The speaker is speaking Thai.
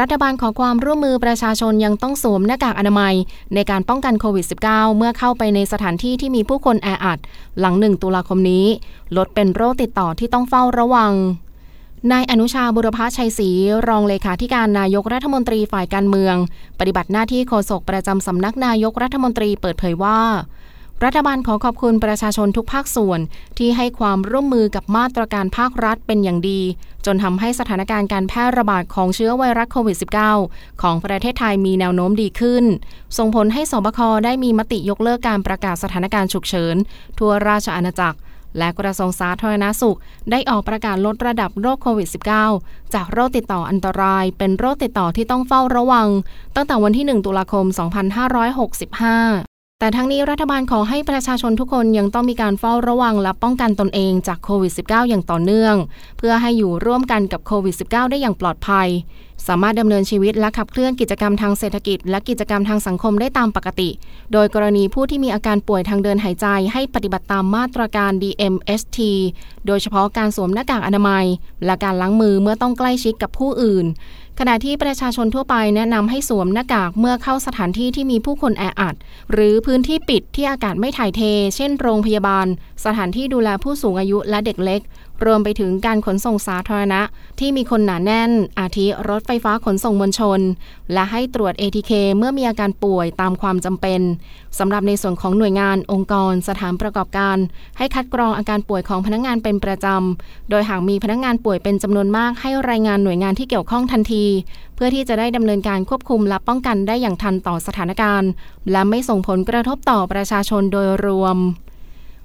รัฐบาลขอความร่วมมือประชาชนยังต้องสวมหน้ากากอนามัย ในการป้องกันโควิด -19 เมื่อเข้าไปในสถานที่ที่มีผู้คนแออัด หลังหนึ่งตุลาคมนี้ ลดเป็นโรคติดต่อที่ต้องเฝ้าระวังนายอนุชาบุรพชัยศรีรองเลขาธิการนายกรัฐมนตรีฝ่ายการเมือง ปฏิบัติหน้าที่โฆษกประจำสำนักนายกรัฐมนตรีเปิดเผยว่า รัฐบาลขอขอบคุณประชาชนทุกภาคส่วน ที่ให้ความร่วมมือกับมาตรการภาครัฐเป็นอย่างดี จนทำให้สถานการณ์การแพร่ระบาดของเชื้อไวรัสโควิด -19 ของประเทศไทยมีแนวโน้มดีขึ้น ส่งผลให้สบคได้มีมติยกเลิกการประกาศสถานการณ์ฉุกเฉิน ทั่วราชอาณาจักรและกระทรวงสาธารณาสุข ได้ออกประกาศลดระดับโรคโควิด -19 จากโรคติดต่ออันตราย เป็นโรคติดต่อที่ต้องเฝ้าระวัง ตั้งแต่วันที่ 1 ตุลาคม 2565 แต่ทั้งนี้รัฐบาลขอให้ประชาชนทุกคนยังต้องมีการเฝ้าระวังและป้องกันตนเองจากโควิด -19 อย่างต่อเนื่อง เพื่อให้อยู่ร่วมกันกับโควิด -19 ได้อย่างปลอดภัย สามารถดำเนินชีวิตและขับเคลื่อนกิจกรรมทางเศรษฐกิจ และกิจกรรมทางสังคมได้ตามปกติ โดยกรณีผู้ที่มีอาการป่วยทางเดินหายใจ ให้ปฏิบัติตามมาตรการ DMST โดยเฉพาะการสวมหน้ากากอนามัย และการล้างมือเมื่อต้องใกล้ชิดกับผู้อื่น ขณะที่ประชาชนทั่วไปแนะนำให้สวมหน้ากากเมื่อเข้าสถานที่ที่มีผู้คนแออัด หรือพื้นที่ปิดที่อากาศไม่ถ่ายเท เช่นโรงพยาบาล สถานที่ดูแลผู้สูงอายุและเด็กเล็ก รวมไปถึงการขนส่งสาธารณะ ที่มีคนหนาแน่น อาทิรถไฟฟ้าขนส่งมวลชน และให้ตรวจ ATK เมื่อมีอาการป่วยตามความจำเป็นสำหรับในส่วนของหน่วยงานองค์กร สถานประกอบการ ให้คัดกรองอาการป่วยของพนักงานเป็นประจำ โดยหากมีพนักงานป่วยเป็นจำนวนมากให้รายงานหน่วยงานที่เกี่ยวข้องทันที เพื่อที่จะได้ดำเนินการควบคุมและป้องกันได้อย่างทันต่อสถานการณ์ และไม่ส่งผลกระทบต่อประชาชนโดยรวม